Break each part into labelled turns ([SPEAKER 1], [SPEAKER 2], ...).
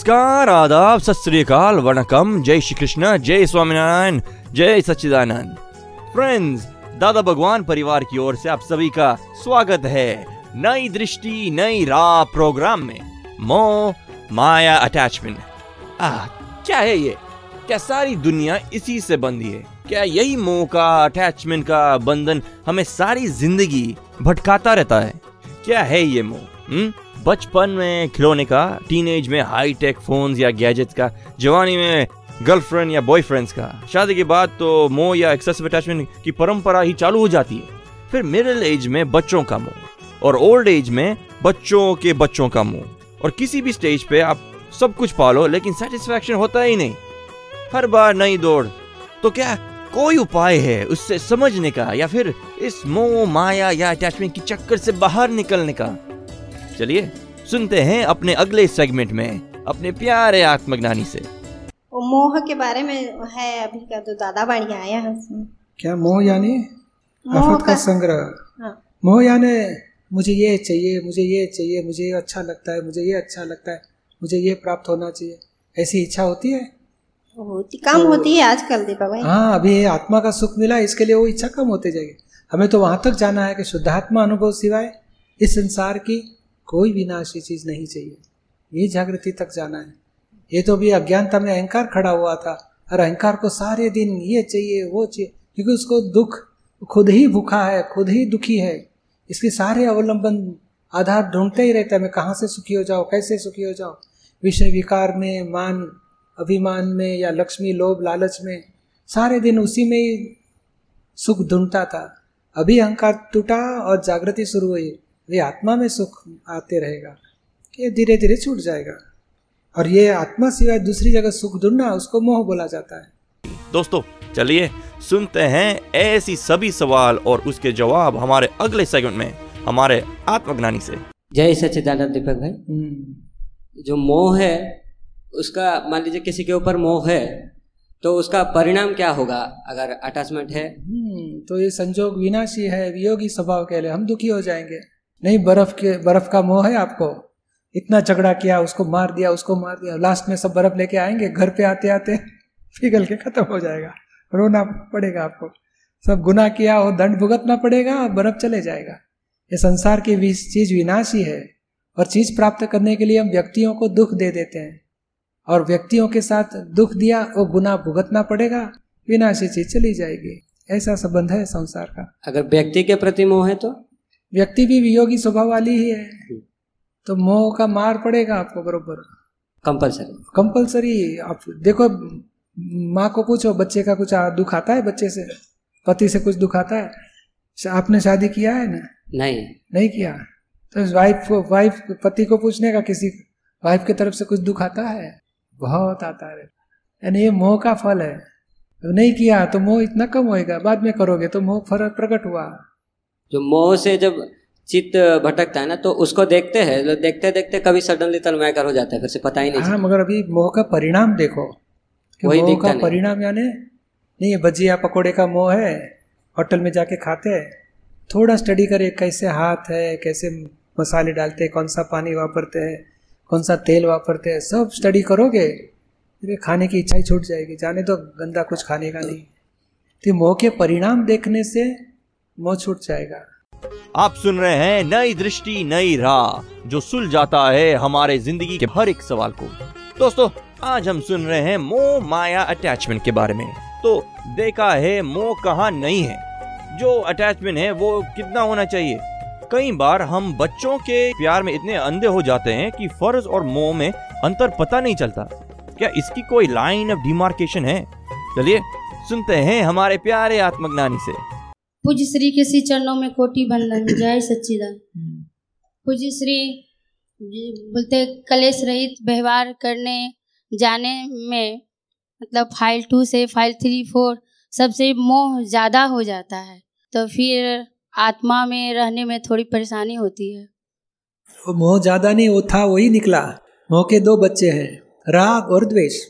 [SPEAKER 1] नमस्कार, आदाब सत श्री अकाल वणकम। जय श्री कृष्ण जय स्वामीनारायण, जय सच्चिदानंद। फ्रेंड्स दादा भगवान परिवार की ओर से आप सभी का स्वागत है नई दृष्टि, नई राह प्रोग्राम में। मोह माया अटैचमेंट आ क्या है ये? क्या सारी दुनिया इसी से बंधी है? क्या यही मोह का अटैचमेंट का बंधन हमें सारी ज़िंदगी भटकाता रहता है? क्या है ये मोह हम्म? बचपन में खिलौने का टीनेज में हाई टेक फ़ोन या गैजेट्स का, जवानी में गर्लफ्रेंड या बॉयफ्रेंड्स का। शादी के बाद तो मोह या एक्सेसिव अटैचमेंट की परंपरा ही चालू हो जाती है। फिर मिडिल एज में बच्चों का मोह और ओल्ड एज में बच्चों के बच्चों का मोह। और किसी भी स्टेज पे आप सब कुछ पालो, लेकिन सेटिस्फेक्शन होता ही नहीं। हर बार नई दौड़। तो क्या कोई उपाय है उससे समझने का, या फिर इस मोह, माया या अटैचमेंट की चक्कर से बाहर निकलने का? चलिए सुनते हैं अपने अगले सेगमेंट में अपने प्यारे आत्मज्ञानी से।
[SPEAKER 2] मोह के बारे में है अभी का तो दादा बाड़ी आया है उसमें।
[SPEAKER 3] क्या मोह यानी?
[SPEAKER 2] मोह
[SPEAKER 3] आफत का
[SPEAKER 2] का-
[SPEAKER 3] संग्रह।
[SPEAKER 2] हाँ।
[SPEAKER 3] मोह यानी मुझे ये चाहिए मुझे ये चाहिए मुझे ये अच्छा लगता है मुझे ये अच्छा लगता है मुझे ये प्राप्त होना चाहिए। ऐसी इच्छा होती है?
[SPEAKER 2] होती कम होती है आजकल दीपक भाई।
[SPEAKER 3] हाँ अभी आत्मा का सुख मिला इसके लिए वो इच्छा कम होते जाएगी। हमें तो वहाँ तक जाना है कि शुद्धात्मा अनुभव सिवाय इस संसार की कोई विनाशी चीज़ नहीं चाहिए। ये जागृति तक जाना है। ये तो भी अज्ञानता में अहंकार खड़ा हुआ था। और अहंकार को सारे दिन ये चाहिए, वो चाहिए, क्योंकि उसको दुख खुद ही भूखा है, खुद ही दुखी है। इसके सारे अवलंबन आधार ढूंढते ही रहता है। मैं कहाँ से सुखी हो जाओ कैसे सुखी हो जाओ विषय विकार में, मान, अभिमान में या लक्ष्मी, लोभ, लालच में, सारे दिन उसी में ही सुख ढूंढता था। अभी अहंकार टूटा और जागृति शुरू हुई। वे आत्मा में सुख आते रहेगा ये धीरे धीरे छूट जाएगा। और ये आत्मा सिवाय दूसरी जगह सुख ढूंढना उसको मोह बोला जाता है।
[SPEAKER 1] दोस्तों चलिए सुनते हैं ऐसी सभी सवाल और उसके जवाब हमारे अगले सेगमेंट में हमारे आत्मज्ञानी से।
[SPEAKER 4] जय सच्चिदानंद दीपक भाई।
[SPEAKER 3] हम्म,
[SPEAKER 4] जो मोह है उसका मान लीजिए किसी के ऊपर मोह है तो उसका परिणाम क्या होगा अगर अटैचमेंट है?
[SPEAKER 3] हम्म, तो ये संजोग विनाशी है वियोगी स्वभाव के लिए हम दुखी हो जाएँगे। नहीं, बर्फ़ के, बर्फ़ का मोह है आपको। इतना झगड़ा किया, उसको मार दिया, उसको मार दिया लास्ट में सब बर्फ़ लेके आएँगे, घर पे आते आते पिघल के खत्म हो जाएगा। रोना पड़ेगा आपको। सब गुना किया हो, दंड भुगतना पड़ेगा और बर्फ़ चले जाएगा। ये संसार की चीज़ विनाशी है। और चीज़ प्राप्त करने के लिए हम व्यक्तियों को दुख दे देते हैं। और व्यक्तियों के साथ दुख दिया, वो गुना भुगतना पड़ेगा, विनाशी चीज़ चली जाएगी। ऐसा संबंध है संसार का।
[SPEAKER 4] अगर व्यक्ति के प्रति मोह है तो?
[SPEAKER 3] व्यक्ति भी वियोगी स्वभाव वाली ही है। तो मोह का मार पड़ेगा आपको बरोबर।
[SPEAKER 4] कंपलसरी।
[SPEAKER 3] कंपलसरी आप देखो माँ को पूछो बच्चे का कुछ दुख आता है बच्चे से? पति से कुछ दुख आता है? आपने शादी किया है ना?
[SPEAKER 4] नहीं।
[SPEAKER 3] नहीं किया? तो वाइफ को वाइफ पति को पूछने का किसी वाइफ की तरफ़ से कुछ दुख आता है? बहुत आता है। यानी ये मोह का फल है। तो नहीं किया तो मोह इतना कम होएगा बाद में करोगे तो मोह फ़र्क प्रकट हुआ।
[SPEAKER 4] जो मोह से जब चित्त भटकता है ना तो उसको देखते हैं तो देखते देखते कभी सडनली तन्मयकर हो जाता है फिर से पता ही नहीं
[SPEAKER 3] हाँ मगर अभी मोह का परिणाम देखो।
[SPEAKER 4] वही
[SPEAKER 3] मोह का परिणाम यानी नहीं भजिया पकोड़े का मोह है होटल में जाके खाते हैं। थोड़ा स्टडी करे कैसे हाथ है कैसे मसाले डालते हैं कौन सा पानी वापरते हैं कौन सा तेल वापरते हैं सब स्टडी करोगे फिर खाने की इच्छा ही छूट जाएगी। जाने तो गंदा कुछ खाने का नहीं। तो मोह के परिणाम देखने से मोह छूट जाएगा।
[SPEAKER 1] आप सुन रहे हैं नई दृष्टि, नई राह, जो सुलझाता है हमारे ज़िंदगी के हर एक सवाल को। दोस्तों, आज हम सुन रहे हैं मोह माया अटैचमेंट के बारे में। तो देखा है मोह कहाँ नहीं है? जो अटैचमेंट है, वो कितना होना चाहिए? कई बार हम बच्चों के प्यार में इतने अंधे हो जाते हैं कि फ़र्ज़ और मोह में अंतर पता नहीं चलता। क्या इसकी कोई लाइन ऑफ़ डिमार्केशन है? चलिए, सुनते हैं हमारे प्यारे आत्मज्ञानी से।
[SPEAKER 5] पूज्य श्री के श्री चरणों में कोटि बंदन जय सच्चिदान पूज्य श्री बोलते कलेश रहित व्यवहार करने जाने में मतलब फ़ाइल टू से फ़ाइल थ्री फोर सबसे मोह ज़्यादा हो जाता है। तो फिर आत्मा में रहने में थोड़ी परेशानी होती है।
[SPEAKER 3] वो मोह ज़्यादा नहीं वो था वही निकला। मोह के दो बच्चे हैं राग और द्वेष।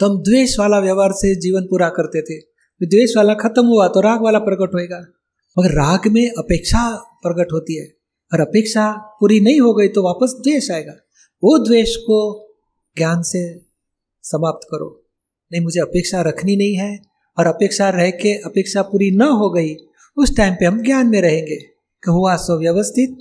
[SPEAKER 3] तो हम द्वेष वाला व्यवहार से जीवन पूरा करते थे। द्वेष वाला खत्म हुआ तो राग वाला प्रकट होएगा। मगर राग में अपेक्षा प्रकट होती है। और अपेक्षा पूरी नहीं हो गई तो वापस द्वेष आएगा। वो द्वेष को ज्ञान से समाप्त करो। नहीं मुझे अपेक्षा रखनी नहीं है। और अपेक्षा रह के अपेक्षा पूरी न हो गई उस टाइम पे हम ज्ञान में रहेंगे कि हुआ सो व्यवस्थित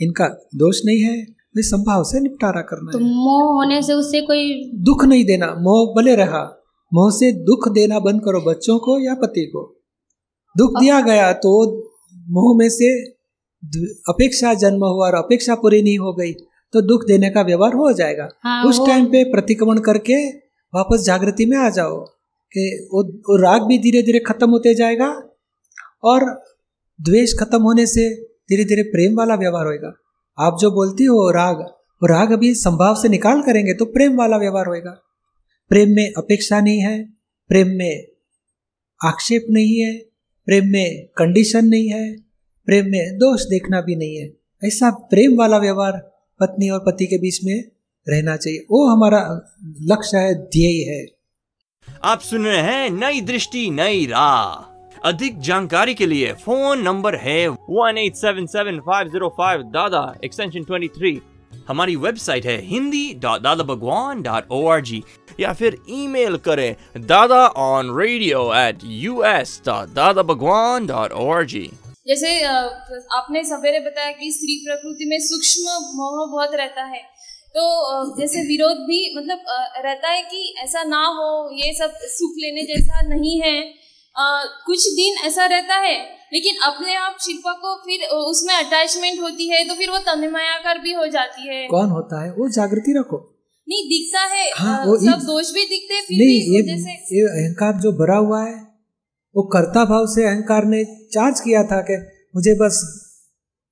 [SPEAKER 3] इनका दोष नहीं है वे संभाव से निपटारा करना
[SPEAKER 5] तो मोह होने से उससे कोई
[SPEAKER 3] दुख नहीं देना मोह भले रहा। मोह से दुख देना बंद करो बच्चों को या पति को। दुख दिया गया तो मुँह में से अपेक्षा जन्म हुआ और अपेक्षा पूरी नहीं हो गई तो दुख देने का व्यवहार हो जाएगा।
[SPEAKER 5] हाँ,
[SPEAKER 3] उस टाइम पे प्रतिक्रमण करके वापस जागृति में आ जाओ कि वो, वो राग भी धीरे धीरे खत्म होते जाएगा और द्वेष खत्म होने से धीरे धीरे प्रेम वाला व्यवहार होएगा। आप जो बोलती हो राग वो राग अभी संभाव से निकाल करेंगे तो प्रेम वाला व्यवहार होएगा। प्रेम में अपेक्षा नहीं है, प्रेम में आक्षेप नहीं है, प्रेम में कंडीशन नहीं है, प्रेम में दोष देखना भी नहीं है। ऐसा प्रेम वाला व्यवहार पत्नी और पति के बीच में रहना चाहिए। वो हमारा लक्ष्य है, ध्येय है।
[SPEAKER 1] आप सुन रहे हैं नई दृष्टि, नई राह। अधिक जानकारी के लिए फ़ोन नंबर है one eight seven seven five zero five Dada extension twenty three हमारी वेबसाइट है Hindi dot Dada Bhagwan dot O R G या फिर ईमेल करें Dada on radio at U S dot Dada Bhagwan dot O R G
[SPEAKER 6] जैसे आपने सवेरे बताया कि स्त्री प्रकृति में सूक्ष्म मोह बहुत रहता है। तो जैसे विरोध भी मतलब रहता है कि ऐसा ना हो ये सब सुख लेने जैसा नहीं है। अ, कुछ दिन ऐसा रहता है लेकिन अपने आप शिल्पा को फिर उसमें अटैचमेंट होती है तो फिर वो तन्मयाकर भी हो जाती है।
[SPEAKER 3] कौन होता है? वो जागृति रखो।
[SPEAKER 6] नहीं दिखता है
[SPEAKER 3] हाँ,
[SPEAKER 6] अ,
[SPEAKER 3] वो
[SPEAKER 6] सब दोष भी दिखते हैं फिर
[SPEAKER 3] नहीं
[SPEAKER 6] भी
[SPEAKER 3] ये
[SPEAKER 6] जैसे
[SPEAKER 3] ये अहंकार जो भरा हुआ है वो कर्ता भाव से अहंकार ने चार्ज किया था कि मुझे बस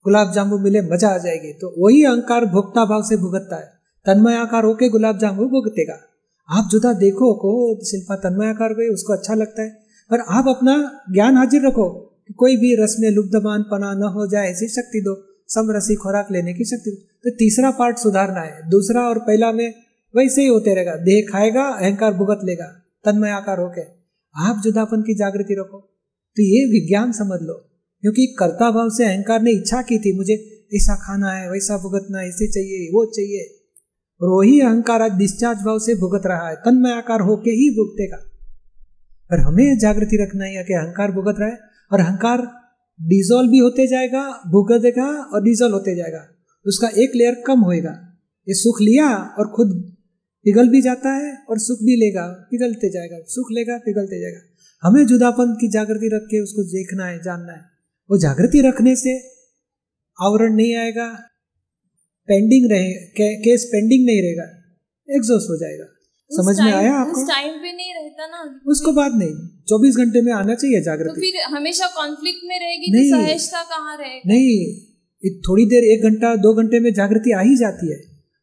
[SPEAKER 3] गुलाब जामुन मिले मज़ा आ जाएगी। तो वही अहंकार भोक्ता भाव से भुगतता है। तन्मयाकार होके गुलाब जामुन भुगतेगा। आप जुदा देखो को शिल्पा तन्मयाकार हुए उसको अच्छा लगता है। पर आप अपना ज्ञान हाजिर रखो कि कोई भी रस में लुब्धमान पना न हो जाए ऐसी शक्ति दो। समरसी खुराक लेने की शक्ति। तो तीसरा पार्ट सुधारना है। दूसरा और पहला में वैसे ही होते रहेगा। देह खाएगा, अहंकार भुगत लेगा। तन्मय आकार होके। आप जुदापन की जागृति रखो। तो ये विज्ञान समझ लो। क्योंकि कर्ता भाव से अहंकार ने इच्छा की थी, मुझे ऐसा खाना है, वैसा भुगतना है ऐसे चाहिए, वो चाहिए। और वही अहंकार आज डिस्चार्ज भाव से भुगत रहा है। तन्मय आकार होके ही भुगतेगा। पर हमें जागृति रखना है कि अहंकार भुगत रहा है और अहंकार डिजोल्व भी होते जाएगा भुगतेगा और डिजोल्व होते जाएगा। उसका एक लेयर कम होएगा। ये सुख लिया और खुद पिघल भी जाता है और सुख भी लेगा पिघलते जाएगा। सुख लेगा पिघलते जाएगा। हमें जुदापन की जागृति रख के उसको देखना है जानना है। वो जागृति रखने से आवरण नहीं आएगा पेंडिंग रहे के, केस पेंडिंग नहीं रहेगा। एग्जॉस्ट हो जाएगा। समझ में आया आपको?
[SPEAKER 6] उस टाइम पे नहीं रहता ना।
[SPEAKER 3] उसको बात नहीं। चौबीस घंटे में आना चाहिए जागृति
[SPEAKER 6] तो
[SPEAKER 3] जागृति।
[SPEAKER 6] फिर हमेशा कॉन्फ्लिक्ट में रहेगी
[SPEAKER 3] नहीं।
[SPEAKER 6] तो सहजता कहाँ रहेगी?
[SPEAKER 3] नहीं थोड़ी देर एक घंटा दो घंटे में जागृति आ ही जाती है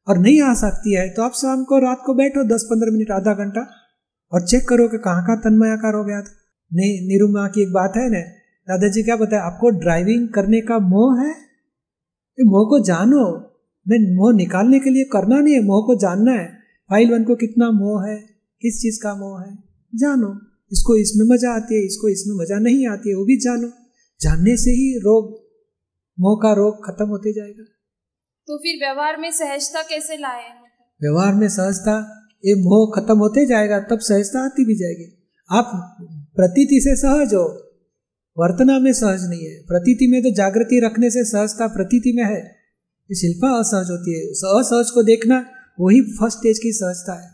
[SPEAKER 3] और नहीं आ सकती है तो आप शाम को रात को बैठो दस पंद्रह मिनट आधा घंटा और चेक करो कि कहाँ कहाँ तन्मयाकार हो गया था। नहीं निरुमा की एक बात है ना दादाजी क्या बताया आपको ड्राइविंग करने का मोह है? ये मोह को जानो। मैं मोह निकालने के लिए करना नहीं है मोह को जानना है। फ़ाइल वन को कितना मोह है किस चीज़ का मोह है जानो। इसको इसमें मज़ा आती है इसको इसमें मज़ा नहीं आती है वो भी जानो। जानने से ही रोग मोह का रोग खत्म होते जाएगा।
[SPEAKER 6] तो फिर व्यवहार में सहजता कैसे लाए?
[SPEAKER 3] व्यवहार में सहजता ये मोह खत्म होते जाएगा तब सहजता आती भी जाएगी। आप प्रतीति से सहज हो वर्तना में सहज नहीं है। प्रतीति में तो जागृति रखने से सहजता प्रतीति में है। ये शिल्पा असहज होती है। असहज को देखना वही फ़र्स्ट स्टेज की सहजता है।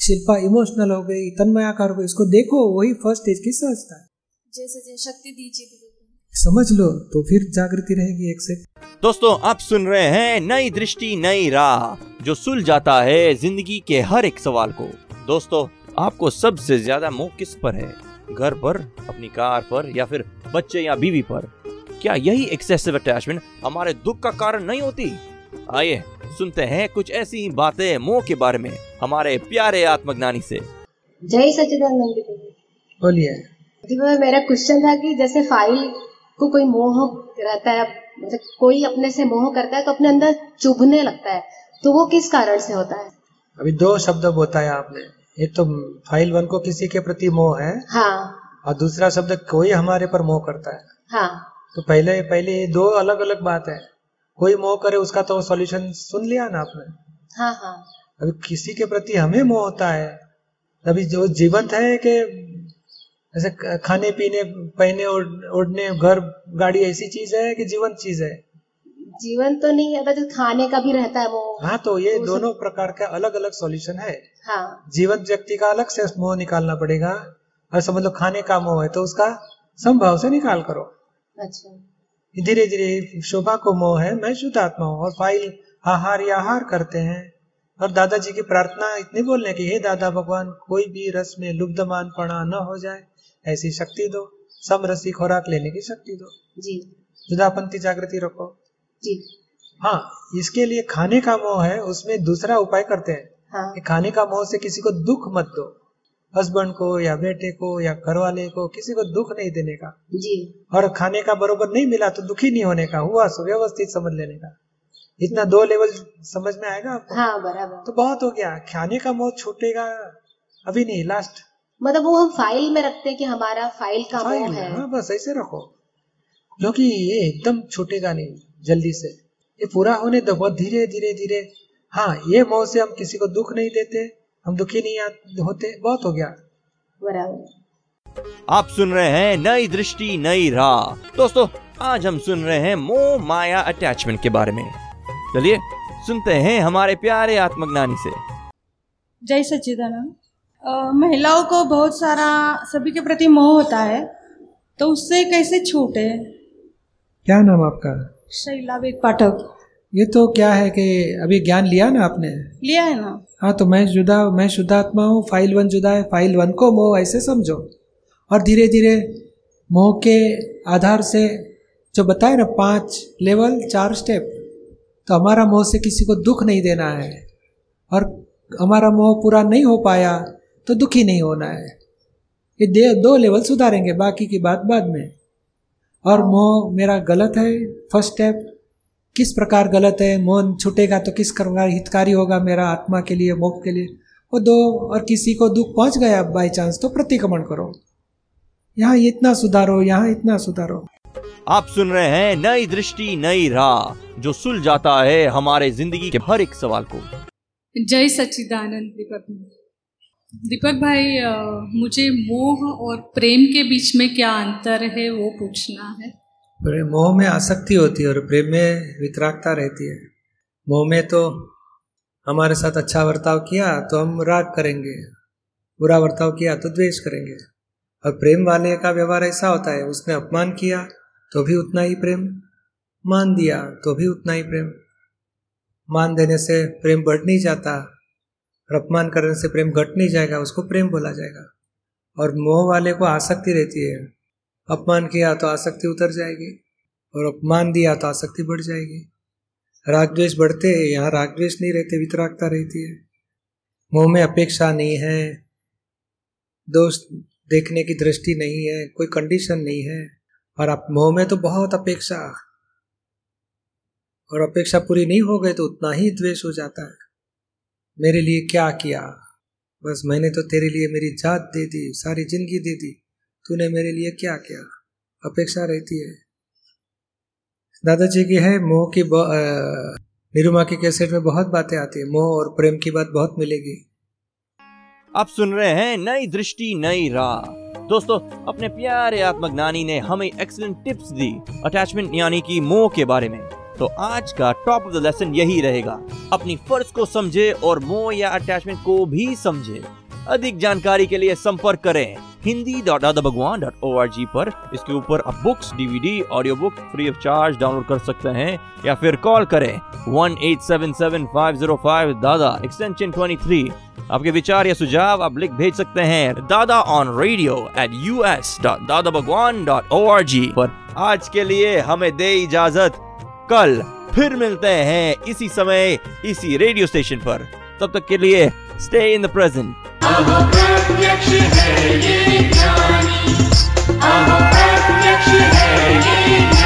[SPEAKER 3] शिल्पा इमोशनल हो गई तन्मयाकार हो गई इसको देखो वही फ़र्स्ट स्टेज की सहजता है?
[SPEAKER 6] जैसे जैसे शक्ति दीजिए
[SPEAKER 3] समझ लो तो फिर जागृति रहेगी एक से।
[SPEAKER 1] दोस्तों आप सुन रहे हैं नई दृष्टि नई राह जो सुल जाता है ज़िंदगी के हर एक सवाल को। दोस्तों आपको सबसे ज़्यादा मोह किस पर है? घर पर अपनी कार पर या फिर बच्चे या बीवी पर? क्या यही एक्सेसिव अटैचमेंट हमारे दुख का कारण नहीं होती? आइए सुनते हैं कुछ ऐसी ही बातें मोह के बारे में हमारे प्यारे आत्मज्ञानी से।
[SPEAKER 2] जय सच्चिदानंद प्रभु
[SPEAKER 3] बोलिए।
[SPEAKER 2] मेरा क्वेश्चन था कि जैसे फ़ाइल को कोई मोह रहता है मतलब कोई अपने से मोह करता है तो अपने अंदर चुभने लगता है तो वो किस कारण से होता है?
[SPEAKER 3] अभी दो शब्द बताया आपने। एक तो फ़ाइल वन को किसी के प्रति मोह है
[SPEAKER 2] हाँ।
[SPEAKER 3] और दूसरा शब्द कोई हमारे पर मोह करता है।
[SPEAKER 2] हाँ।
[SPEAKER 3] तो पहले पहले ये दो अलग अलग बात है। कोई मोह करे उसका तो सॉल्यूशन सुन लिया ना आपने।
[SPEAKER 2] हाँ हाँ।
[SPEAKER 3] अभी किसी के प्रति हमें मोह होता है। अभी जो जीवंत है कि जैसे खाने पीने पहने ओढ़ने घर गाड़ी ऐसी चीज़ है कि जीवंत चीज़ है?
[SPEAKER 2] जीवन तो नहीं है जो खाने का भी रहता है वो।
[SPEAKER 3] हाँ तो ये दोनों प्रकार का अलग अलग सॉल्यूशन है।
[SPEAKER 2] हाँ।
[SPEAKER 3] जीवंत व्यक्ति का अलग से मोह निकालना पड़ेगा। और समझ लो खाने का मोह है तो उसका संभव से निकाल करो।
[SPEAKER 2] अच्छा।
[SPEAKER 3] धीरे धीरे शोभा को मोह है मैं शुद्ध आत्मा हूँ और फ़ाइल आहार या आहार करते हैं। और दादाजी की प्रार्थना इतनी बोलने की हे दादा भगवान कोई भी रस में लुब्धमान पड़ा न हो जाए ऐसी शक्ति दो समरसी खुराक लेने की शक्ति दो।
[SPEAKER 2] जी।
[SPEAKER 3] जुदापंथी जागृति रखो
[SPEAKER 2] जी।
[SPEAKER 3] हाँ इसके लिए खाने का मोह है उसमें दूसरा उपाय करते हैं।
[SPEAKER 2] हाँ।
[SPEAKER 3] खाने का मोह से किसी को दुख मत दो। हस्बैंड को या बेटे को या घर वाले को किसी को दुख नहीं देने का।
[SPEAKER 2] जी।
[SPEAKER 3] और खाने का बरोबर नहीं मिला तो दुखी नहीं होने का हुआ सुव्यवस्थित समझ लेने का। इतना दो लेवल समझ में आएगा आपको?
[SPEAKER 2] हाँ बराबर।
[SPEAKER 3] तो बहुत हो गया। खाने का मोह छूटेगा अभी नहीं लास्ट
[SPEAKER 2] मतलब वो हम फ़ाइल में रखते हैं कि हमारा फ़ाइल का मोह है।
[SPEAKER 3] हाँ बस ऐसे रखो। क्योंकि ये एकदम छूटेगा नहीं जल्दी से। ये पूरा होने दो बहुत धीरे धीरे धीरे। हाँ ये मोह से हम किसी को दुख नहीं देते। हम दुखी नहीं होते बहुत हो गया।
[SPEAKER 2] बराबर।
[SPEAKER 1] आप सुन रहे हैं नई दृष्टि नई राह। दोस्तों आज हम सुन रहे हैं मोह माया अटैचमेंट के बारे में। चलिए सुनते हैं हमारे प्यारे आत्मज्ञानी से।
[SPEAKER 7] जय सच्चिदानंद। महिलाओं को बहुत सारा सभी के प्रति मोह होता है तो उससे कैसे छूटे?
[SPEAKER 3] क्या नाम आपका?
[SPEAKER 7] शैला वेद पाठक।
[SPEAKER 3] ये तो क्या है कि अभी ज्ञान लिया ना आपने?
[SPEAKER 7] लिया है ना।
[SPEAKER 3] हाँ तो मैं जुदा मैं शुद्धात्मा हूँ फ़ाइल वन जुदा है फ़ाइल वन को मोह ऐसे समझो। और धीरे धीरे मोह के आधार से जो बताए ना पाँच लेवल चार स्टेप तो हमारा मोह से किसी को दुख नहीं देना है। और हमारा मोह पूरा नहीं हो पाया तो दुखी नहीं होना है। ये दे दो लेवल सुधारेंगे बाकी की बात बाद में। और मोह मेरा गलत है फ़र्स्ट स्टेप किस प्रकार गलत है मोह छूटेगा तो किस प्रकार हितकारी होगा मेरा आत्मा के लिए मोक्ष के लिए। वो दो और किसी को दुख पहुँच गया बाई चांस तो प्रतिक्रमण करो। यहाँ इतना सुधारो यहाँ इतना सुधारो।
[SPEAKER 1] आप सुन रहे हैं नई दृष्टि नई राह जो सुल जाता है हमारे ज़िंदगी के हर एक सवाल को।
[SPEAKER 8] जय सच्चिदानंद दीपक दीपक भाई मुझे मोह और प्रेम के बीच में क्या अंतर है वो पूछना है।
[SPEAKER 3] मोह में आसक्ति होती है और प्रेम में वितरागता रहती है। मोह में तो हमारे साथ अच्छा बर्ताव किया तो हम राग करेंगे, बुरा बर्ताव किया तो द्वेष करेंगे। और प्रेम वाले का व्यवहार ऐसा होता है, उसने अपमान किया तो भी उतना ही प्रेम, मान दिया तो भी उतना ही प्रेम। मान देने से प्रेम बढ़ नहीं जाता और अपमान करने से प्रेम घट नहीं जाएगा, उसको प्रेम बोला जाएगा। और मोह वाले को आसक्ति रहती है अपमान किया तो आसक्ति उतर जाएगी और अपमान दिया तो आसक्ति बढ़ जाएगी। राग द्वेष बढ़ते हैं, यहाँ राग द्वेष नहीं रहते, वितरागता रहती है। मोह में अपेक्षा नहीं है, दोष देखने की दृष्टि नहीं है, कोई कंडीशन नहीं है। और आप मोह में तो बहुत अपेक्षा, और अपेक्षा पूरी नहीं हो गई तो उतना ही द्वेष हो जाता है। मेरे लिए क्या किया? बस मैंने तो तेरे लिए मेरी जात दे दी, सारी ज़िंदगी दे दी। तूने मेरे लिए क्या किया? अपेक्षा रहती है। दादाजी की है, मोह की निरुमा की कैसेट में बहुत बातें आती है। मोह और प्रेम की बात बहुत मिलेगी।
[SPEAKER 1] आप सुन रहे हैं नई दृष्टि, नई राह। दोस्तों, अपने प्यारे आत्मज्ञानी ने हमें एक्सीलेंट टिप्स दी अटैचमेंट यानी कि मोह के बारे में। तो आज का टॉप ऑफ़ द लेसन यही रहेगा। अपनी फ़र्ज़ को समझे और मोह या अटैचमेंट को भी समझे। अधिक जानकारी के लिए संपर्क करें। Hindi dot Dada Bhagwan dot O R G पर इसके ऊपर आप books DVD audio book free of charge download कर सकते हैं, या फिर कॉल करें one eight seven seven five zero five Dada extension twenty three आपके विचार या सुझाव आप लिख भेज सकते हैं Dada on radio at U S dot Dada Bhagwan dot O R G पर। आज के लिए हमें दे इजाज़त। कल फिर मिलते हैं इसी समय, इसी रेडियो स्टेशन पर। तब तक के लिए स्टे इन द प्रेजेंट प्रत्यक्ष है ये ज्ञानी। प्रत्यक्ष है ये